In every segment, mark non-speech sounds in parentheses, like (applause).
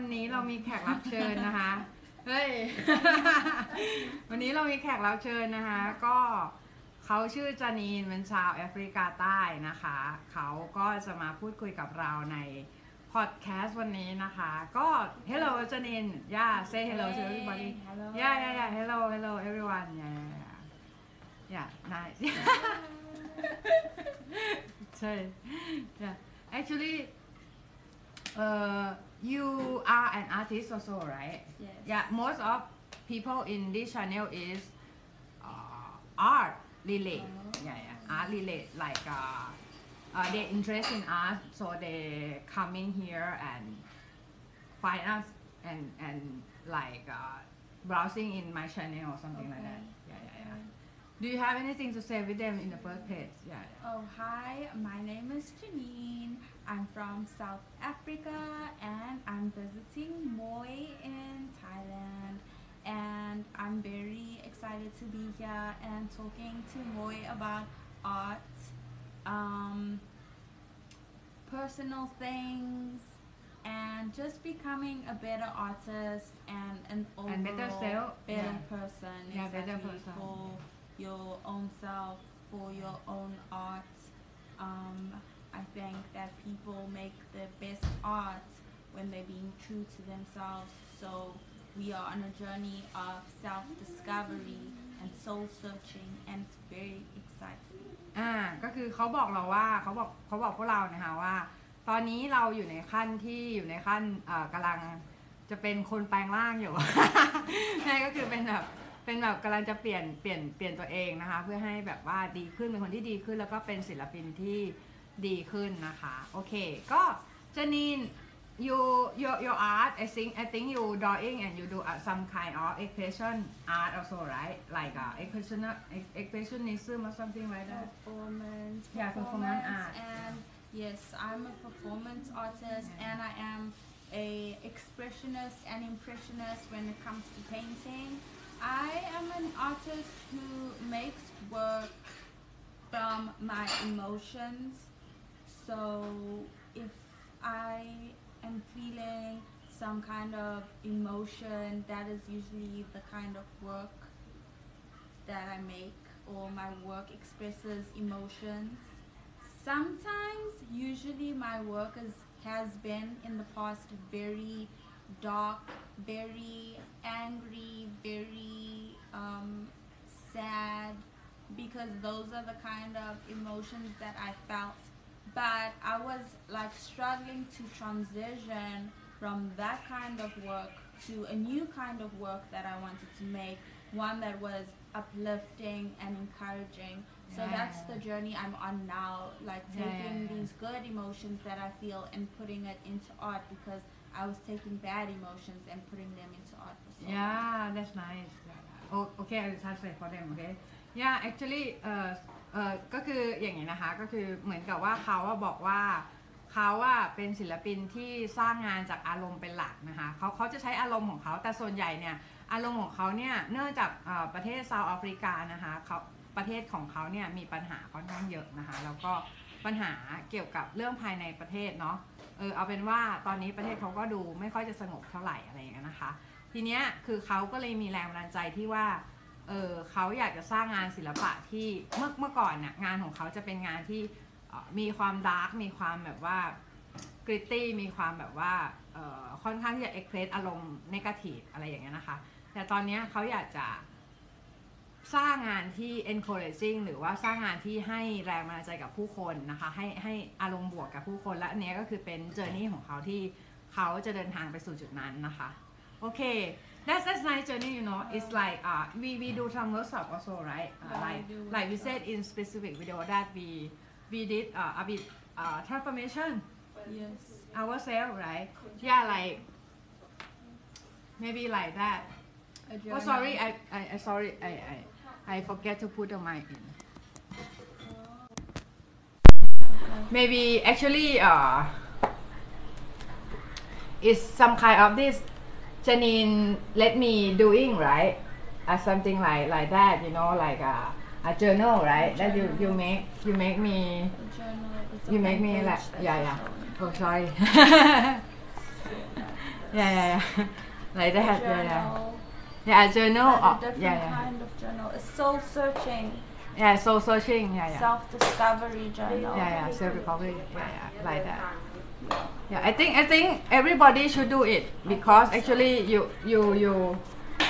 วันนี้เรามีแขกรับเชิญนะคะ เฮ้ย วันนี้เรามีแขกรับเชิญนะคะ ก็เขาชื่อจานีนเป็นชาวแอฟริกาใต้นะคะ เขาก็จะมาพูดคุยกับเราในพอดแคสต์วันนี้นะคะ ก็ hello จานีน yeah say hello to everybody hello. yeah yeah yeah hello hello everyone yeah yeah yeah yeah nice ใช่ yeah actually uh, you are an artist also right? Yes. yeah most of people in this channel is uh, art relate. Oh. yeah yeah art relate. Like uh, uh, they interest in art so they come in here and find us and and like uh, browsing in my channel or something like that. Yeah yeah yeah. Do you have anything to say with them in the first place? Yeah, yeah. Oh, hi, my name is Janine. I'm from South Africa I'm visiting Moy in Thailand. And I'm very excited to be here and talking to Moy about art, um, personal things, and just becoming a better artist and an overall And better self, better yeah. person. Yeah, better person, For your own self, for your own art. Um, I think that people make the best art when they're being true to themselves. So we are on a journey of self-discovery and soul searching, and it's very exciting. อ่าก็คือเขาบอกเราว่าเขาบอกเขาบอกพวกเรานะคะว่า ตอนนี้เราอยู่ในขั้นที่อยู่ในขั้นเอ่อกำลังจะเป็นคนแปลงร่างอยู่ใช่ก็คือเป็นแบบเป็นแบบกำลังจะเปลี่ยนเปลี่ยนเปลี่ยนตัวเองนะคะ เพื่อให้แบบว่าดีขึ้นเป็นคนที่ดีขึ้น แล้วก็เป็นศิลปินที่ดีขึ้นนะคะ โอเค ก็เจนีน you your your art I think I think you drawing and you do uh, some kind of expression art also right like uh, expression expressionism or something like that Performance, Yeah, performance art. and yes, I'm a performance artist, Yeah. and I am a expressionist and impressionist when it comes to painting. I am an artist who makes work from my emotions. So if I am feeling some kind of emotion, that is usually the kind of work that I make or my work expresses emotions. Sometimes, usually, my work is, has been in the past very dark, very angry, very um, sad, because those are the kind of emotions that I felt but I was like struggling to transition from that kind of work to a new kind of work that I wanted to make, one that was uplifting and encouraging. So yeah. that's the journey I'm on now, like taking yeah. these good emotions that I feel and putting it into art because I was taking bad emotions and putting them into art. yeah, that's nice. Oh, okay, I'll translate for them. Okay. Yeah, actually, uh, เออก็คืออย่างนี้นะคะก็คือเหมือนกับว่าเขาอะบอกว่าเขาอะเป็นศิลปินที่สร้างงานจากอารมณ์เป็นหลักนะคะเขาเขาจะใช้อารมณ์ของเขาแต่ส่วนใหญ่เนี่ยอารมณ์ของเขาเนี่ยเนื่องจากประเทศเซาท์แอฟริกานะคะเขาประเทศของเขาเนี่ยมีปัญหาค่อนข้างเยอะนะคะแล้วก็ปัญหาเกี่ยวกับเรื่องภายในประเทศเนาะเออเอาเป็นว่าตอนนี้ประเทศเขาก็ดูไม่ค่อยจะสงบเท่าไหร่อะไรอย่างเงี้ยนะคะ ทีเนี้ยคือเขาก็เลยมีแรงบันดาลใจที่ว่า เออเขาอยากจะสร้างงานศิลปะที่เมื่อเมื่อก่อนน่ะงานของเขาจะเป็นงานที่มีความดาร์กมีความแบบว่ากริตตี้มีความแบบว่าค่อนข้างที่จะเอ็กเพรสอารมณ์นกาทีฟอะไรอย่างเงี้ยนะคะ แต่ตอนนี้เขาอยากจะสร้างงานที่ encouraging หรือว่าสร้างงานที่ให้แรงบันดาลใจกับผู้คนนะคะ ให้ให้อารมณ์บวกกับผู้คนและอันนี้ก็คือเป็นเจอร์นี่ของเขาที่เขาจะเดินทางไปสู่จุดนั้นนะคะ โอเค that's that's nice journey you know. It's like uh we we do some workshop also right? Uh, Yeah, we like do like we said in specific video that we we did uh, a bit uh, transformation. Yes. ourselves right? Yeah like maybe like that. Oh sorry I I, I sorry I, I I forget to put the mic in. Maybe actually uh it's some kind of this Janine let me doing right? Uh, something like like that you know like a, a journal right? That you you make you make me. You make me like yeah yeah. oh sorry. (laughs) Yeah yeah yeah. (laughs) Like that yeah yeah. Journal. yeah journal or, a different yeah yeah. kind of journal. A soul searching, yeah soul searching yeah yeah. Self discovery journal. yeah yeah self recovery yeah yeah like that yeah I think I think everybody should do it because actually you you you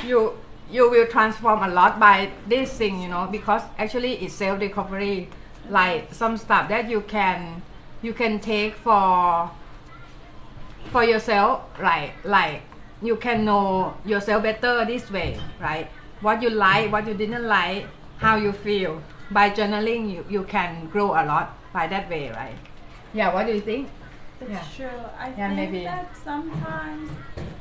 you you will transform a lot by this thing you know because actually it's self recovery like some stuff that you can you can take for for yourself like like you can know yourself better this way right? What you like what you didn't like how you feel. By journaling you you can grow a lot by that way right? Yeah what do you think It's Yeah. true. I Yeah, think maybe. that sometimes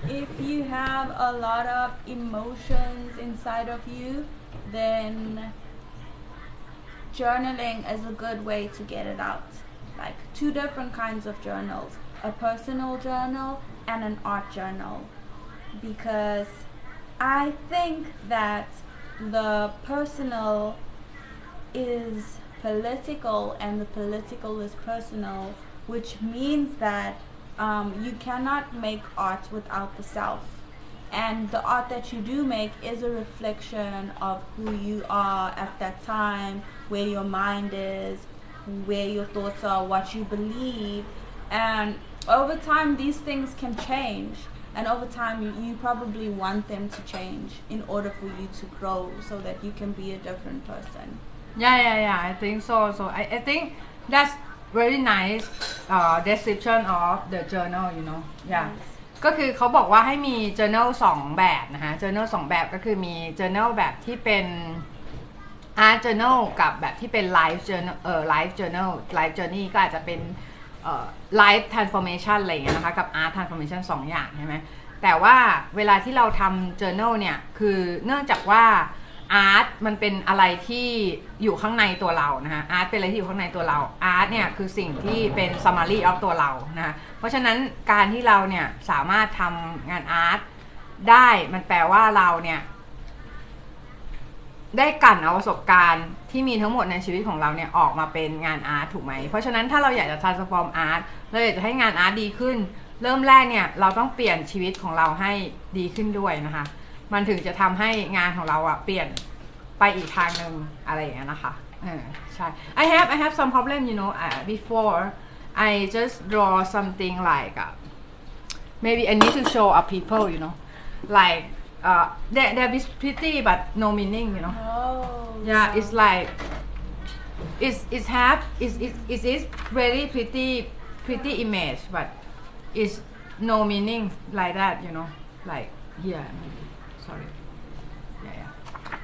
if you have a lot of emotions inside of you, then journaling is a good way to get it out. Like two different kinds of journals a personal journal and an art journal. Because I think that the personal is political and the political is personal, which means that um, you cannot make art without the self. And the art that you do make is a reflection of who you are at that time, where your mind is, where your thoughts are, what you believe. And over time, these things can change. And over time, you, probably want them to change in order for you to grow so that you can be a different person. Yeah, yeah, yeah. I think so. So I, I think that's very nice uh, description of the journal. You know. Yeah. ก็คือเขาบอกว่าให้มี journal สองแบบนะฮะ journal สองแบบก็คือมี journal แบบที่เป็น art journal กับแบบที่เป็น life journal เอ่อ life journal life journey ก็อาจจะเป็นเอ่อ life transformation อะไรอย่างเงี้ยนะคะ กับ art transformation สองอย่างใช่ไหมแต่ว่าเวลาที่เราทำ journal เนี่ย คือเนื่องจากว่า art มันเป็นอะไรที่อยู่ข้างในตัวเรานะฮะ art เป็นอะไรที่อยู่ข้างในตัวเรา art เนี่ยคือสิ่งที่เป็น summary of ตัวเรานะะเพราะฉะนั้นการที่เราเนี่ยสามารถทำงาน art ได้มันแปลว่าเราเนี่ยได้กลั่นเอาประสบการณ์ที่มีทั้งหมดในชีวิตของเราเนี่ยออกมาเป็นงานอาร์ตถูกไหม เพราะฉะนั้นถ้าเราอยากจะ transform art เราอยากจะให้งานอาร์ตดีขึ้น เริ่มแรกเนี่ยเราต้องเปลี่ยนชีวิตของเราให้ดีขึ้นด้วยนะคะ มันถึงจะทำให้งานของเราอะเปลี่ยนไปอีกทางหนึ่งอะไรอย่างเงี้ยนะคะเออใช่ I have I have some problem you know uh, before I just draw something like uh, maybe I need to show up people you know like uh, they they're pretty but no meaning you know Oh. yeah it's like it's it's have it's it's it's is very pretty pretty image but it's no meaning like that you know like here maybe sorry. Yeah yeah.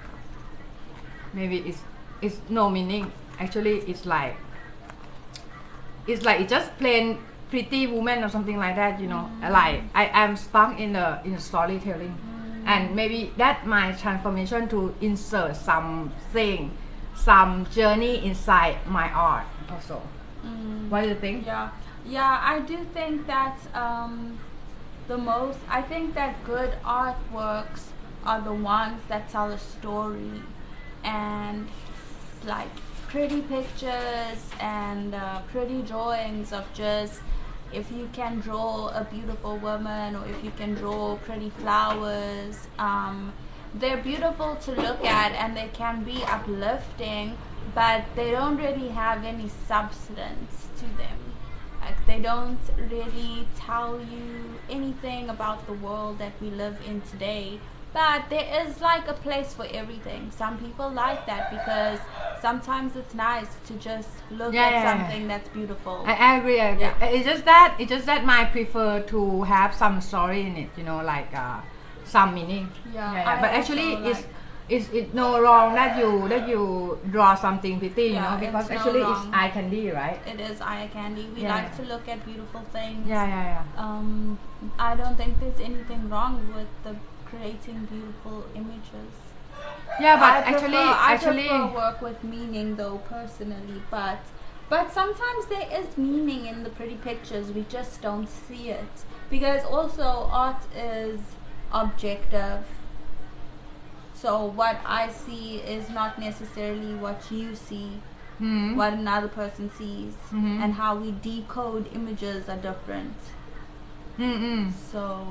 Maybe it's it's no meaning actually it's like it's like it's just plain pretty woman or something like that you know. Like i am stuck in the in storytelling. And maybe that my transformation to insert something some journey inside my art also. Mm. what do you think? Yeah, yeah, I do think that um, the most, I think that good artworks are the ones that tell a story and like pretty pictures and uh, pretty drawings of just if you can draw a beautiful woman or if you can draw pretty flowers. Um, they're beautiful to look at and they can be uplifting, but they don't really have any substance to them. Like they don't really tell you anything about the world that we live in today. But there is like a place for everything. Some people like that because sometimes it's nice to just look Yeah, at yeah, yeah. something that's beautiful. I, I agree. I agree. Yeah. It's just that it's just that my prefer to have some story in it. You know, like uh, some meaning. Yeah, But actually, it's like- it's it's no wrong that you that you draw something pretty. You Yeah, know, because it's no actually it's eye candy, right? it is eye candy. We Yeah. like to look at beautiful things. Yeah, yeah, yeah. Um, I don't think there's anything wrong with the creating beautiful images. Yeah, but I actually, I actually, work with meaning though personally, but but sometimes there is meaning in the pretty pictures. We just don't see it because also art is objective. So what I see is not necessarily what you see. Mm-hmm. What another person sees mm-hmm. and how we decode images are different. Mm-hmm. So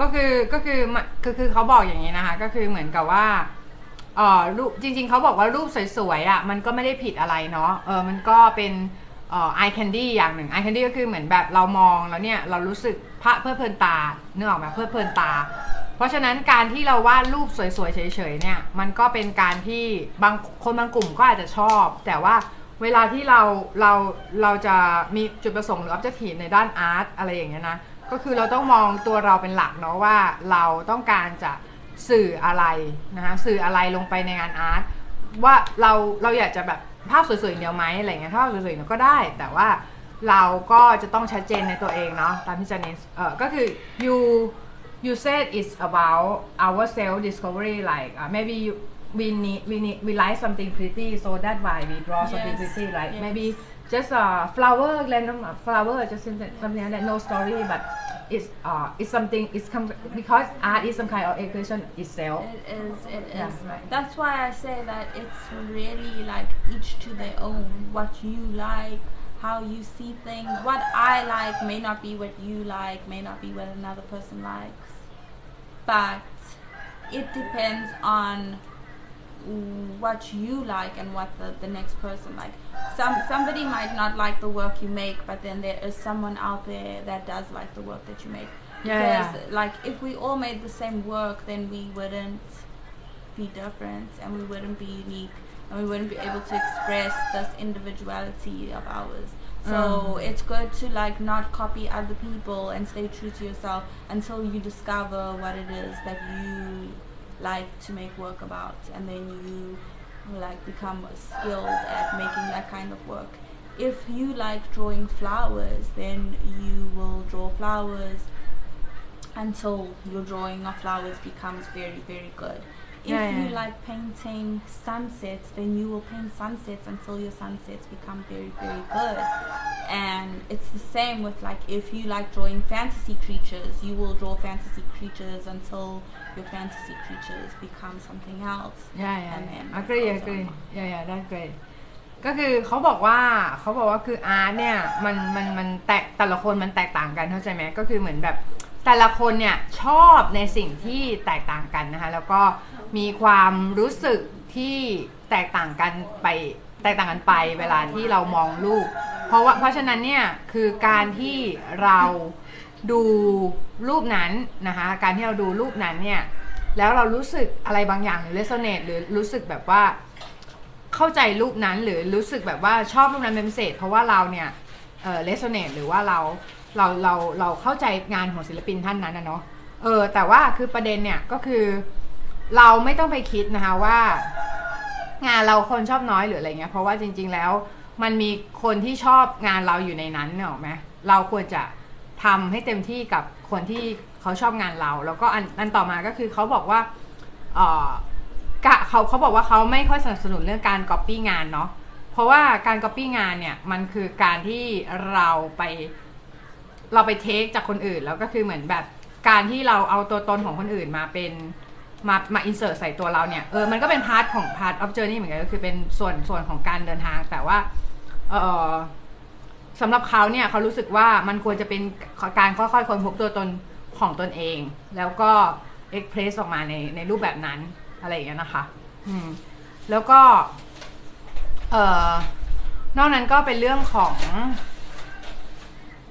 ก็คือก็คือมันคือคือเขาบอกอย่างนี้นะคะ ก็คือเหมือนกับว่าเออรูปจริง ๆเขาบอกว่ารูปสวยๆอะมันก็ไม่ได้ผิดอะไรเนาะเออมันก็เป็นเอ่อ eye candy อย่างหนึ่ง eye candy ก็คือเหมือนแบบเรามองแล้วเนี่ยเรารู้สึกพระเพลิดเพลินตาเนื้อออกไหมเพลิดเพลินตา เพราะฉะนั้นการที่เราวาดรูปสวยๆเฉยๆเนี่ยมันก็เป็นการที่บางคนบางกลุ่มก็อาจจะชอบ แต่ว่าเวลาที่เราเราเราจะมีจุดประสงค์หรือ objective ในด้านอาร์ตอะไรอย่างเงี้ยนะ ก็คือเราต้องมองตัวเราเป็นหลักเนาะว่าเราต้องการจะสื่ออะไรนะคะสื่ออะไรลงไปในงานอาร์ตว่าเราเราอยากจะแบบภาพสวยๆเดียวไหมอะไรเงี้ยภาพสวยๆเดียวก็ได้ แต่ว่าเราก็จะต้องชัดเจนในตัวเองเนาะตามที่เจนนิสเออก็คือ you you said it's about our self discovery like uh, maybe you we need we need we like something pretty so that's why we draw something Yes, pretty right yes. maybe just a flower random flower just something something like that no story but it's uh it's something it's come because art is some kind of expression itself It is, it is. Yeah, right. That's why I say that it's really like each to their own. What you like, how you see things. What I like may not be what you like, may not be what another person likes. But it depends on what you like and what the, the next person like. Some somebody might not like the work you make, but then there is someone out there that does like the work that you make. Yeah, Because like if we all made the same work, then we wouldn't be different and we wouldn't be unique and we wouldn't be able to express this individuality of ours. So mm. it's good to like not copy other people and stay true to yourself until you discover what it is that you like to make work about and then you like become skilled at making that kind of work. If you like drawing flowers, then you will draw flowers until your drawing of flowers becomes very, very good. If Yeah, yeah, you yeah. like painting sunsets, then you will paint sunsets until your sunsets become very, very good. And it's the same with like if you like drawing fantasy creatures, you will draw fantasy creatures until your fantasy creatures become something else. yeah yeah And then yeah it agree goes agree on. yeah yeah that's great ก็คือเขาบอกว่าเขาบอกว่าคืออาร์ตเนี่ยมันมันมันแตกแต่ละคนมันแตกต่างกันเข้าใจไหมก็คือเหมือนแบบแต่ละคนเนี่ยชอบในสิ่งที่แตกต่างกันนะคะแล้วก็ มีความรู้สึกที่แตกต่างกันไปแตกต่างกันไปเวลาที่เรามองรูปเพราะว่าเพราะฉะนั้นเนี่ยคือการที่เราดูรูปนั้นนะคะการที่เราดูรูปนั้นเนี่ยแล้วเรารู้สึกอะไรบางอย่างหรือ resonate หรือรู้สึกแบบว่าเข้าใจรูปนั้นหรือรู้สึกแบบว่าชอบรูปนั้นเป็นพิเศษ เพราะว่าเราเนี่ยเออ resonate หรือว่าเราเราเราเราเข้าใจงานของศิลปินท่านนั้นนะเนาะเออแต่ว่าคือประเด็นเนี่ยก็คือ เราไม่ต้องไปคิดนะคะว่า งานเราคนชอบน้อยหรืออะไรเงี้ยเพราะว่าจริง ๆ แล้วมันมีคนที่ชอบงานเราอยู่ในนั้นเนอะไหมเราควรจะทำให้เต็มที่กับคนที่เขาชอบงานเรา แล้วก็อันอันต่อมาก็คือเขาบอกว่าเออกะเขาเขาบอกว่าเขาไม่ค่อยสนับสนุนเรื่องการก๊อปปี้งานเนาะเพราะว่าการก๊อปปี้งานเนี่ยมันคือการที่เราไป เราไปเทคจากคนอื่น แล้วก็คือเหมือนแบบการที่เราเอาตัวตนของคนอื่นมาเป็น มามาอินเสิร์ตใส่ตัวเราเนี่ยเออมันก็เป็นพาร์ทของพาร์ทออฟเจอร์นี่เหมือนกันก็คือเป็นส่วนส่วนของการเดินทาง แต่ว่าเออสำหรับเขาเนี่ยเขารู้สึกว่ามันควรจะเป็นการค่อยๆค้นพบตัวตนของตนเอง แล้วก็เอ็กเพรสออกมาในในรูปแบบนั้นอะไรอย่างเงี้ยนะคะอืมแล้วก็เอ่อนอกนั้นก็เป็นเรื่องของ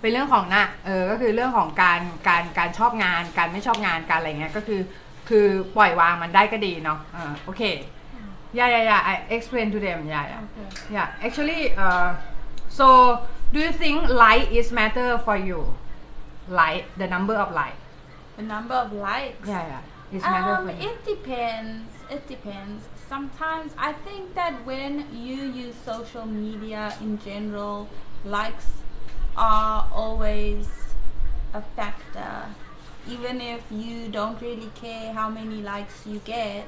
เป็นเรื่องของนะเออก็คือเรื่องของการการการชอบงาน การไม่ชอบงานการอะไรเงี้ยก็คือ คือปล่อยวางมันได้ก็ดีเนาะเออโอเค yeah yeah yeah I explain to them yeah yeah Okay. yeah actually uh so do you think light is matter for you light the number of light The number of likes. yeah yeah is matter Um, for you it depends. It depends. Sometimes I think that when you use social media in general, likes are always a factor. Even if you don't really care how many likes you get,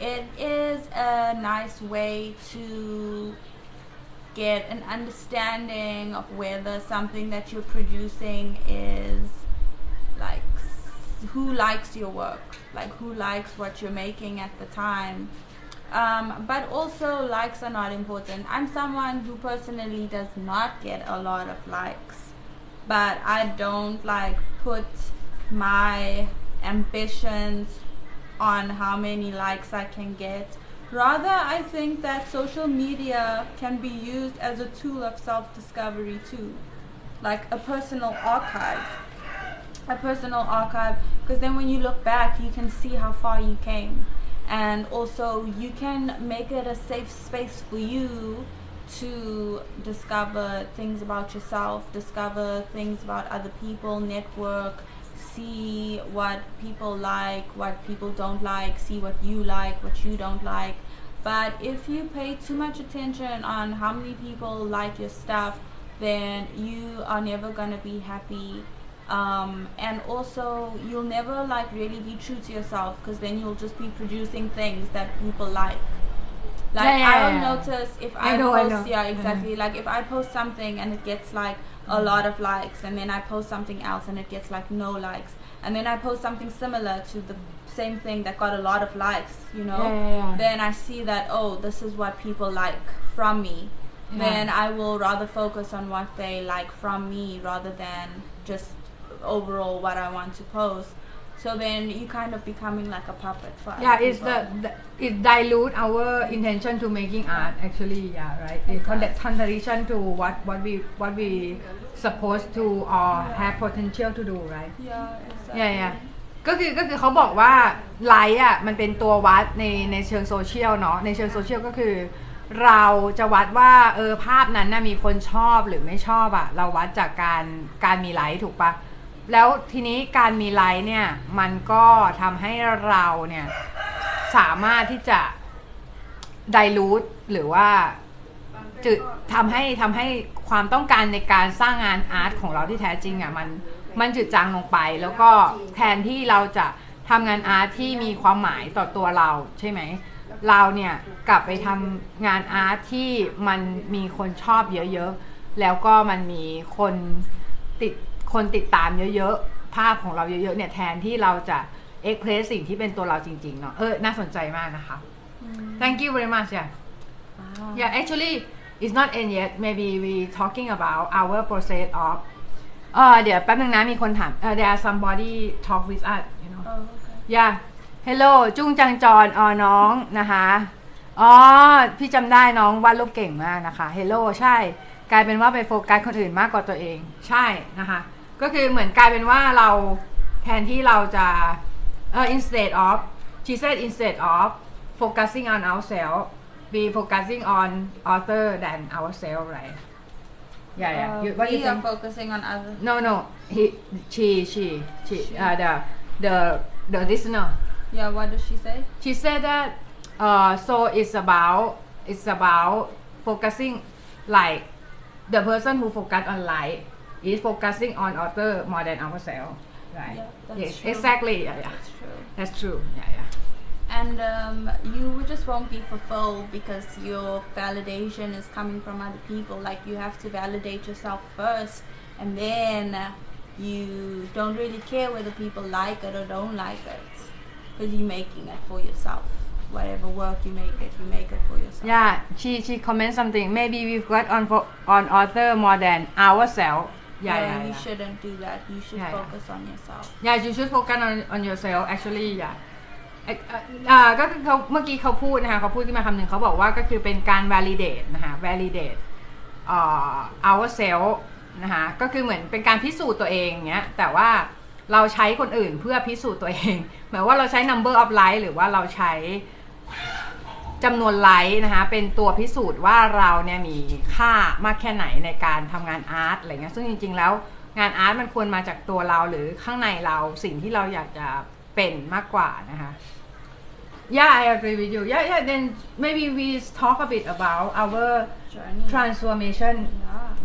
it is a nice way to get an understanding of whether something that you're producing is like who likes your work like who likes what you're making at the time. Um, but also likes are not important. I'm someone who personally does not get a lot of likes but I don't like put my ambitions on how many likes I can get. Rather, I think that social media can be used as a tool of self discovery too, like a personal archive. A personal archive, because then when you look back, you can see how far you came. And also, you can make it a safe space for you to discover things about yourself, discover things about other people, network, see what people like, what people don't like, see what you like, what you don't like. But if you pay too much attention on how many people like your stuff, then you are never gonna be happy. Um, and also, you'll never like really be true to yourself because then you'll just be producing things that people like. Like Yeah, yeah, I'll notice if I I, know, I post, know. yeah, exactly. Like if I post something and it gets like a mm. lot of likes, and then I post something else and it gets like no likes, and then I post something similar to the same thing that got a lot of likes, you know, then I see that oh, this is what people like from me. Then I will rather focus on what they like from me rather than just overall what I want to post. So then you kind of becoming like a puppet for other yeah it's people. the, the it dilute our intention to making art actually yeah right it con- contradiction to what what we what we supposed to or have potential to do right yeah, exactly. อย่าอย่าก็คือก็คือเขาบอกว่าไลค์อะมันเป็นตัววัดในในเชิงโซเชียลเนาะในเชิงโซเชียลก็คือ เราจะวัดว่าเออภาพนั้นน่ะมีคนชอบหรือไม่ชอบอะเราวัดจากการการมีไลค์ถูกปะ แล้วทีนี้การมีไลค์เนี่ย มันก็ทำให้เราเนี่ย สามารถที่จะไดรูทหรือว่าจืดทำให้ทำให้ความต้องการในการสร้างงานอาร์ตของเราที่แท้จริงอะมันมันจืดจางลงไป แล้วก็แทนที่เราจะทำงานอาร์ตที่มีความหมายต่อตัวเราใช่ไหมเราเนี่ยกลับไปทำงานอาร์ตที่มันมีคนชอบเยอะๆ แล้วก็มันมีคนติด คนติดตามเยอะๆ ภาพของเราเยอะๆเนี่ยแทนที่เราจะเอ็กเพรสสิ่งที่เป็นตัวเราจริงๆเนาะเออน่าสนใจมากนะคะ thank you very much yeah Wow. yeah actually it's not end yet maybe we talking about our process of เออเดี๋ยวแป๊บนึงนะมีคนถามเออ there are somebody talk with us you know Oh, okay. ย่า Hello จุ้งจังจรอ๋อน้องนะคะอ๋อพี่จำได้น้องวาดรูปเก่งมากนะคะ Hello ใช่กลายเป็นว่าไปโฟกัสคนอื่นมากกว่าตัวเอง ใช่นะคะ ก็คือเหมือนกลายเป็นว่าเราแทนที่เราจะเออ instead of she said instead of focusing on ourselves we focusing on other than ourselves right yeah yeah Uh, you, what you we are think focusing on other. no no he she she she uh, the the the listener Yeah, what does she say? she said that uh, so it's about it's about focusing like the person who focus on life is focusing on other more than ourselves right Yeah, yes true. exactly yeah, yeah That's true. that's true yeah yeah And um, you just won't be fulfilled because your validation is coming from other people. Like you have to validate yourself first, and then you don't really care whether people like it or don't like it, because you're making it for yourself. Whatever work you make it, you make it for yourself. yeah she she comment something maybe we focus on fo- on other more than ourselves yeah No, yeah, you yeah. shouldn't do that. You should Yeah, yeah. focus on yourself. yeah you should focus on on yourself actually yeah เอ่อเอ่ออ่าก็คือเขาเมื่อกี้เขาพูดนะคะเขาพูดขึ้นมาคำหนึ่งเขาบอกว่าก็คือเป็นการ validate นะคะ validate เอ่อ ourself นะคะก็คือเหมือนเป็นการพิสูจน์ตัวเองเงี้ยแต่ว่าเราใช้คนอื่นเพื่อพิสูจน์ตัวเอง หมายว่าเราใช้ number of like หรือว่าเราใช้ จำนวนไลค์นะคะ เป็นตัวพิสูจน์ว่าเราเนี่ยมีค่ามากแค่ไหนในการทำงานอาร์ตอะไรเงี้ยซึ่งจริง ๆ แล้วงานอาร์ตมันควรมาจากตัวเราหรือข้างในเราสิ่งที่เราอยากจะเป็นมากกว่านะคะ Yeah, I agree with you. Yeah, yeah. Then maybe we talk a bit about our Journey. transformation.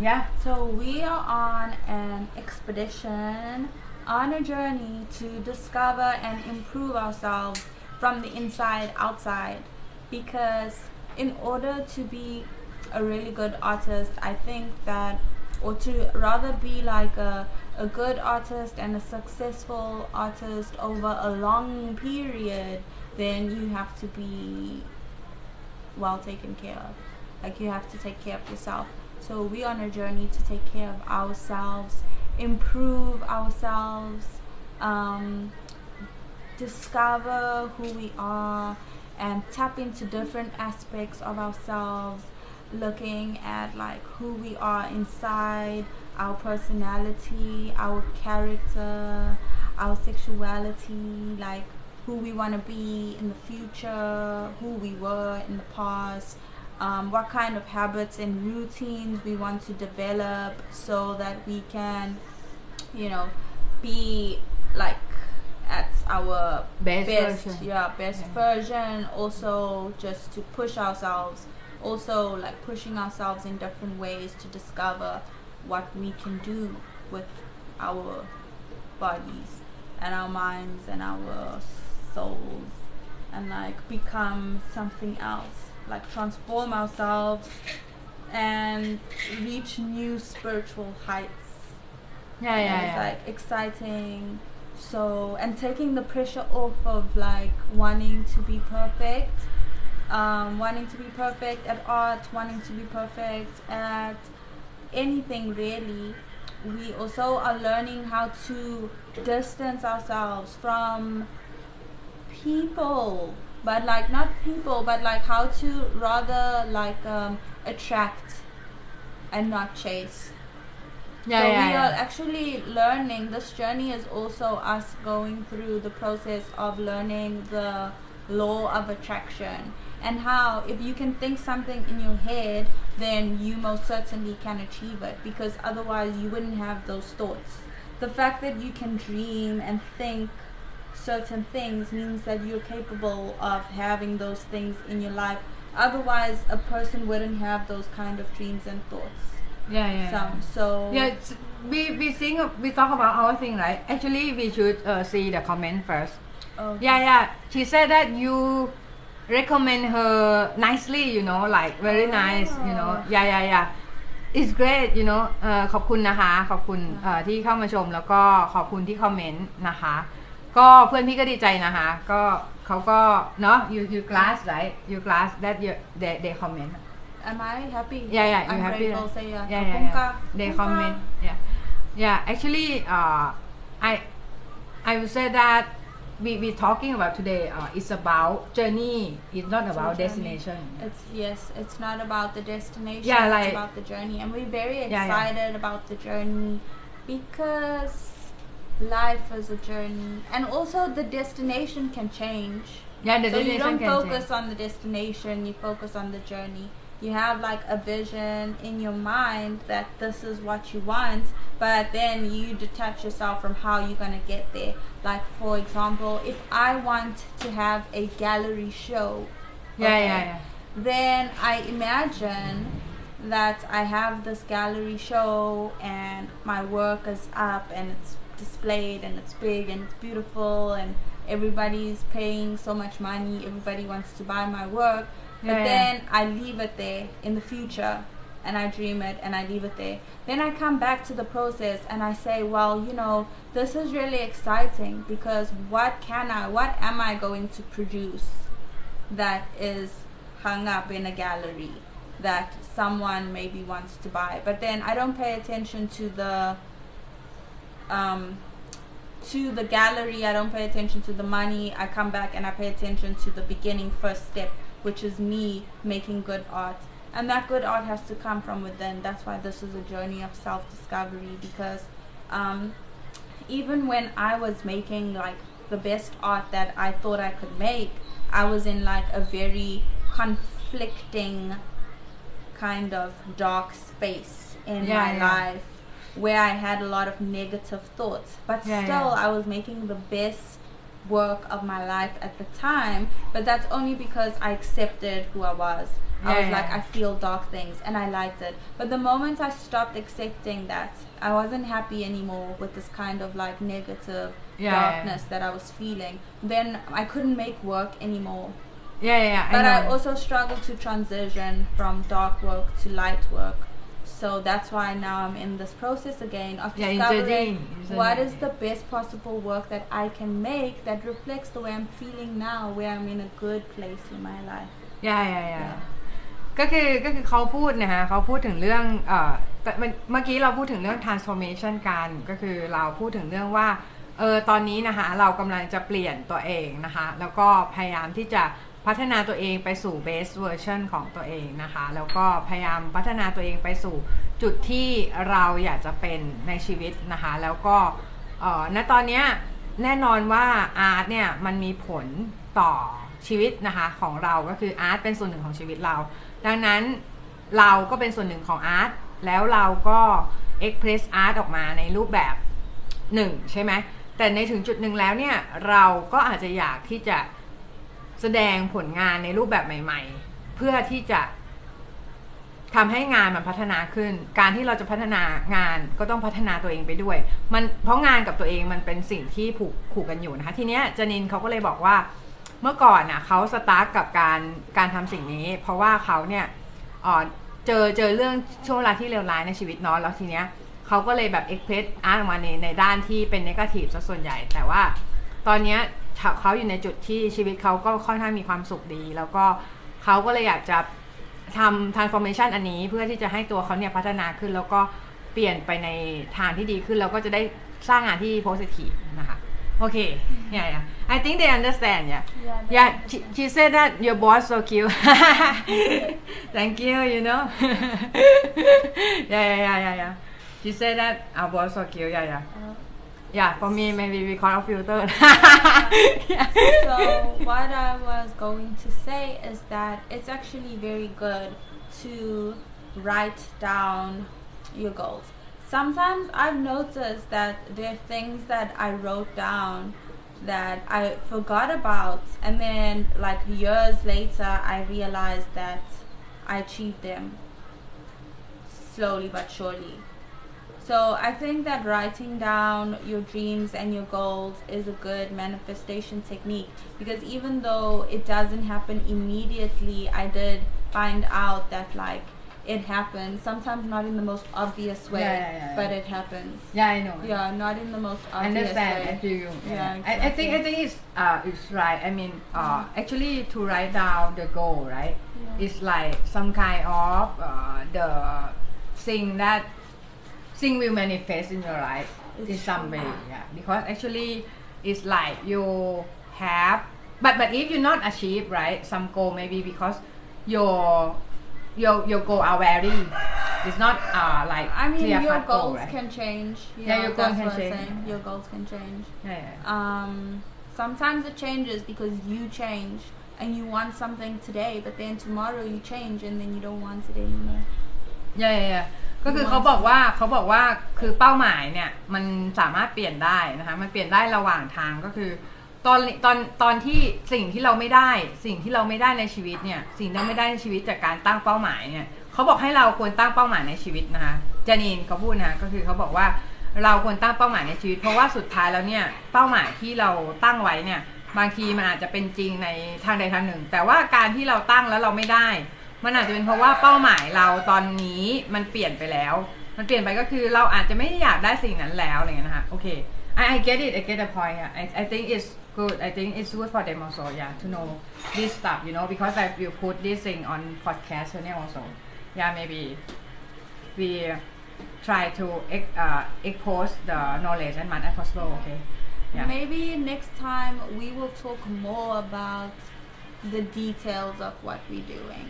Yeah. Yeah. So we are on an expedition, on a journey to discover and improve ourselves from the inside outside. Because in order to be a really good artist, I think that, or to rather be like a, a good artist and a successful artist over a long period, then you have to be well taken care of. Like you have to take care of yourself. So we're on a journey to take care of ourselves improve ourselves, um, discover who we are, and tap into different aspects of ourselves, looking at like who we are inside, our personality, our character, our sexuality, like who we want to be in the future, who we were in the past, um, what kind of habits and routines we want to develop so that we can, you know, be like at our Best best, version. yeah, best Yeah. version. Also, just to push ourselves. Also, like pushing ourselves in different ways to discover what we can do with our bodies and our minds and our souls and like become something else like transform ourselves and reach new spiritual heights yeah and yeah it's yeah like exciting so and taking the pressure off of like wanting to be perfect um, wanting to be perfect at art wanting to be perfect at anything really we also are learning how to distance ourselves from people but like not people but like how to rather like um, attract and not chase yeah so yeah, we yeah. are actually learning. This journey is also us going through the process of learning the law of attraction and how if you can think something in your head, then you most certainly can achieve it because otherwise you wouldn't have those thoughts. The fact that you can dream and think certain things means that you're capable of having those things in your life. Otherwise, a person wouldn't have those kind of dreams and thoughts. Yeah yeah, yeah. Some so Yeah, s- we we think of- we talk about our thing, right? Actually, we should uh, see the comment first. Oh, Yeah, yeah. She said that you recommend her nicely, you know, like very nice, you know. Oh. Yeah, yeah, yeah. It's great, you know. เอ่อขอบคุณนะคะ ขอบคุณเอ่อที่เข้ามาชมแล้วก็ขอบคุณที่คอมเมนต์นะคะ ก็เพื่อนพี่ก็ดีใจนะคะ ก็เขาก็เนาะ you you glass right you glass that you they they comment Am I happy? Yeah, yeah, I'm you happy, grateful. Say yeah. yeah yeah yeah they comment yeah yeah actually uh I I would say that we we talking about today uh it's about journey it's not about journey. destination It's yes. It's not about the destination. Yeah, it's about the journey, and we're very Yeah, yeah. excited about the journey because life is a journey, and also the destination can change. yeah the so you destination don't can focus change on the destination. You focus on the journey. You have like a vision in your mind that this is what you want, but then you detach yourself from how you're gonna get there. Like for example, if I want to have a gallery show, yeah okay, yeah yeah then I imagine that I have this gallery show and my work is up and it's displayed and it's big and it's beautiful and everybody's paying so much money, everybody wants to buy my work. But Yeah, then I leave it there in the future and I dream it and I leave it there. Then I come back to the process and I say, well, you know, this is really exciting because what can I, what am I going to produce that is hung up in a gallery that someone maybe wants to buy? But then I don't pay attention to the um, to the gallery. I don't pay attention to the money. I come back and I pay attention to the beginning first step, which is me making good art. And that good art has to come from within. That's why this is a journey of self discovery because um, even when I was making like the best art that I thought I could make, I was in like a very conflicting kind of dark space in Yeah, my yeah. life where I had a lot of negative thoughts. But Yeah, still. I was making the best work of my life at the time. But that's only because I accepted who I was. I Yeah, was like. I feel dark things and I liked it. But the moment I stopped accepting that, I wasn't happy anymore with this kind of like negative Yeah, yeah, darkness that I was feeling. Then I couldn't make work anymore. yeah yeah, yeah But I, I, also struggled to transition from dark work to light work. So that's why now I'm in this process again of yeah discovering interesting what is the best possible work that I can make that reflects the way I'm feeling now, where I'm in a good place in my life. yeah yeah yeah Yeah. ก็คือก็คือเขาพูดนะฮะเขาพูดถึงเรื่องเอ่อแต่มันเมื่อกี้เราพูดถึงเรื่อง transformation กันก็คือเราพูดถึงเรื่องว่าเออตอนนี้นะคะเรากำลังจะเปลี่ยนตัวเองนะคะแล้วก็พยายามที่จะ พัฒนาตัวเองไปสู่ best version ของตัวเองนะคะ แล้วก็พยายามพัฒนาตัวเองไปสู่จุดที่เราอยากจะเป็นในชีวิตนะคะ แล้วก็ณตอนนี้แน่นอนว่าอาร์ตเนี่ยมันมีผลต่อชีวิตนะคะของเราก็คืออาร์ตเป็นส่วนหนึ่งของชีวิตเรา ดังนั้นเราก็เป็นส่วนหนึ่งของอาร์ตแล้วเราก็เอ็กเพรสอาร์ตออกมาในรูปแบบหนึ่งใช่ไหมแต่ในถึงจุดหนึ่งแล้วเนี่ยเราก็อาจจะอยากที่จะ แสดงผลงานในรูปแบบใหม่ ๆ เพื่อที่จะทำให้งานมันพัฒนาขึ้น การที่เราจะพัฒนางานก็ต้องพัฒนาตัวเองไปด้วย มันเพราะงานกับตัวเองมันเป็นสิ่งที่ผูกผูกกันอยู่นะคะทีเนี้ยจนินเขาก็เลยบอกว่าเมื่อก่อนน่ะเขาสตาร์ทกับการการทำสิ่งนี้ เพราะว่าเขาเนี่ยเอ่อเจอเจอเรื่องช่วงเวลาที่เลวร้ายในชีวิตเนาะแล้วทีเนี้ยเขาก็เลยแบบเอ็กเพรสอาร์ตออกมาในในด้านที่เป็นนกาทีฟซะส่วนใหญ่ แต่ว่าตอนเนี้ย เขาเขาอยู่ในจุดที่ชีวิตเขาก็ค่อนข้างมีความสุขดี แล้วก็เขาก็เลยอยากจะทำ transformation อันนี้เพื่อที่จะให้ตัวเขาเนี่ยพัฒนาขึ้น แล้วก็เปลี่ยนไปในทางที่ดีขึ้น แล้วก็จะได้สร้างงานที่ positive นะคะโอเค yeah yeah I think they understand yeah Yeah, Yeah, she, she said that your boss so cute. Thank you, you know. yeah, yeah, yeah, yeah, yeah. She said that our boss so cute. Yeah, yeah. Yeah, for me, maybe we call a filter. (laughs) yeah. so what I was going to say is that it's actually very good to write down your goals. Sometimes I've noticed that there are things that I wrote down that I forgot about and then like years later I realized that I achieved them slowly but surely. So I think that writing down your dreams and your goals is a good manifestation technique because even though it doesn't happen immediately, I did find out that like it happens sometimes not in the most obvious way, Yeah, yeah, yeah, but it happens. yeah, I know. Yeah, not in the most obvious understand. I way. feel you. Yeah, I, I think I think it's uh it's right. I mean, uh, actually to write down the goal, right? It's like some kind of uh, the thing that thing will manifest in your life in some way. Yeah, because actually it's like you have, but but if you not achieve right some goal maybe because your your your goal are vary. It's not uh like I mean, your cut goal, goals right? can change. You Yeah, know, your goals can change. saying. Your goals can change. yeah, yeah. Um, sometimes it changes because you change and you want something today, but then tomorrow you change and then you don't want it anymore. เย่ยก็คือเขาบอกว่าเขาบอกว่าคือเป้าหมายเนี่ย มันสามารถเปลี่ยนได้นะคะ มันเปลี่ยนได้ระหว่างทางก็คือ ตอนตอนตอนที่สิ่งที่เราไม่ได้ สิ่งที่เราไม่ได้ในชีวิตเนี่ย สิ่งที่เราไม่ได้ในชีวิตจากการตั้งเป้าหมายเนี่ยเขาบอกให้เราควรตั้งเป้าหมายในชีวิตนะคะจานีนเขาพูดนะก็คือเขาบอกว่าเราควรตั้งเป้าหมายในชีวิต เพราะว่าสุดท้ายแล้วเนี่ยเป้าหมายที่เราตั้งไว้เนี่ย บางทีมันอาจจะเป็นจริงในทางใดทางหนึ่ง แต่ว่าการที่เราตั้งแล้วเราไม่ได้ มันอาจจะเป็นเพราะว่าเป้าหมายเราตอนนี้มันเปลี่ยนไปแล้ว มันเปลี่ยนไปก็คือเราอาจจะไม่อยากได้สิ่งนั้นแล้วอะไรเงี้ยนะคะโอเค I I get it I get the point yeah. I I think it's good I think it's good for them also yeah to know this stuff you know because I will put this thing on podcast channel also yeah maybe we try to uh, expose the knowledge as much as possible okay yeah Maybe next time we will talk more about the details of what we're doing.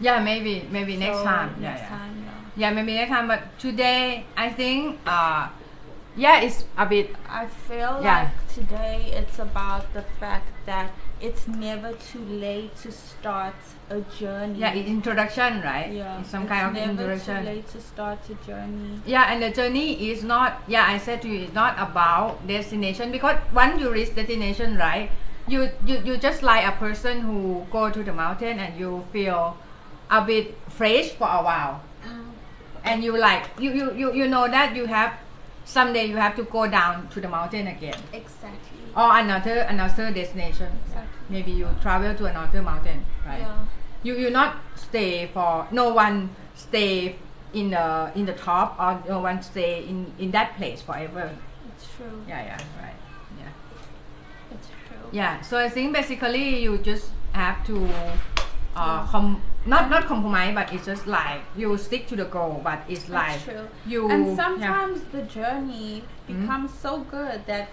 Yeah maybe maybe next So, time yeah Next yeah time, yeah. Yeah, maybe next time. But today, I think, uh, yeah, it's a bit. I feel Yeah. like today it's about the fact that it's never too late to start a journey. Yeah, introduction, right? Yeah, It's some it's kind of introduction. never too late to start a journey. Yeah, and the journey is not. Yeah, I said to you, it's not about destination because once you reach destination, right? You you you just like a person who go to the mountain and you feel a bit fresh for a while, and you like you you you you know that you have someday you have to go down to the mountain again. Exactly. or another another destination. Exactly. Maybe you travel to another mountain, right? Yeah. You you not stay for no one stay in the in the top or no one stay in in that place forever. It's true. Yeah, yeah, right. Yeah, It's true. yeah. So I think basically you just have to uh, Yeah. com- not not compromise but it's just like you stick to the goal but it's like That's true. you And yeah. sometimes the journey hmm? becomes so good that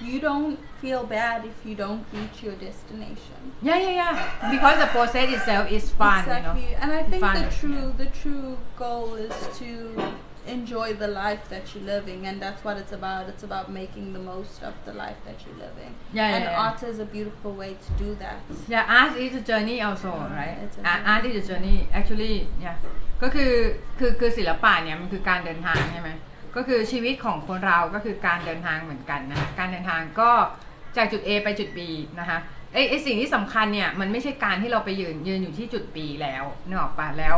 you don't feel bad if you don't reach your destination. yeah yeah yeah because the process itself is fun you know exactly. And I think Fun, the true yeah. the true goal is to enjoy the life that you're living and that's what it's about. It's about making the most of the life that you're living. yeah yeah, and yeah. art is a beautiful way to do that. Yeah, art is a journey also right It's a Art- journey. art is a journey actually yeah ก็คือคือคือศิลปะเนี่ยมันคือการเดินทางใช่ไหมก็คือชีวิตของคนเราก็คือการเดินทางเหมือนกันนะการเดินทางก็จากจุด A ไปจุด B นะคะไอไอสิ่งที่สำคัญเนี่ยมันไม่ใช่การที่เราไปยืนยืนอยู่ที่จุด B แล้วนึกออกปะแล้ว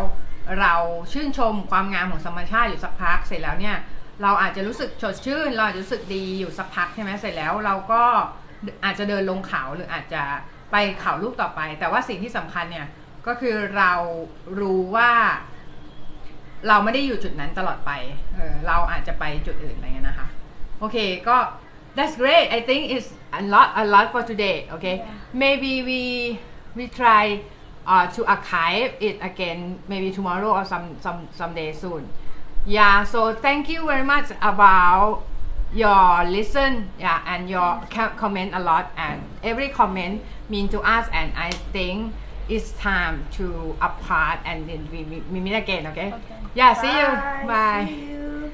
เราชื่นชมความงามของธรรมชาติอยู่สักพักเสร็จแล้วเนี่ยเราอาจจะรู้สึกสดชื่น เราอาจจะรู้สึกดีอยู่สักพักใช่ไหมเสร็จแล้วเราก็อาจจะเดินลงเขาหรืออาจจะไปเขาลูกต่อไป แต่ว่าสิ่งที่สำคัญเนี่ยก็คือเรารู้ว่า เราไม่ได้อยู่จุดนั้นตลอดไปเออเราอาจจะไปจุดอื่นอะไรเงี้ยนะคะโอเคก็ that's great I think it's a lot a lot for today okay Yeah. maybe we we try uh, to archive it again maybe tomorrow or some some someday soon yeah so thank you very much about your listen yeah and your comment a lot and every comment mean to us and I think it's time to apart and then we, we, we meet again okay Okay. yeah see you Bye. bye See you.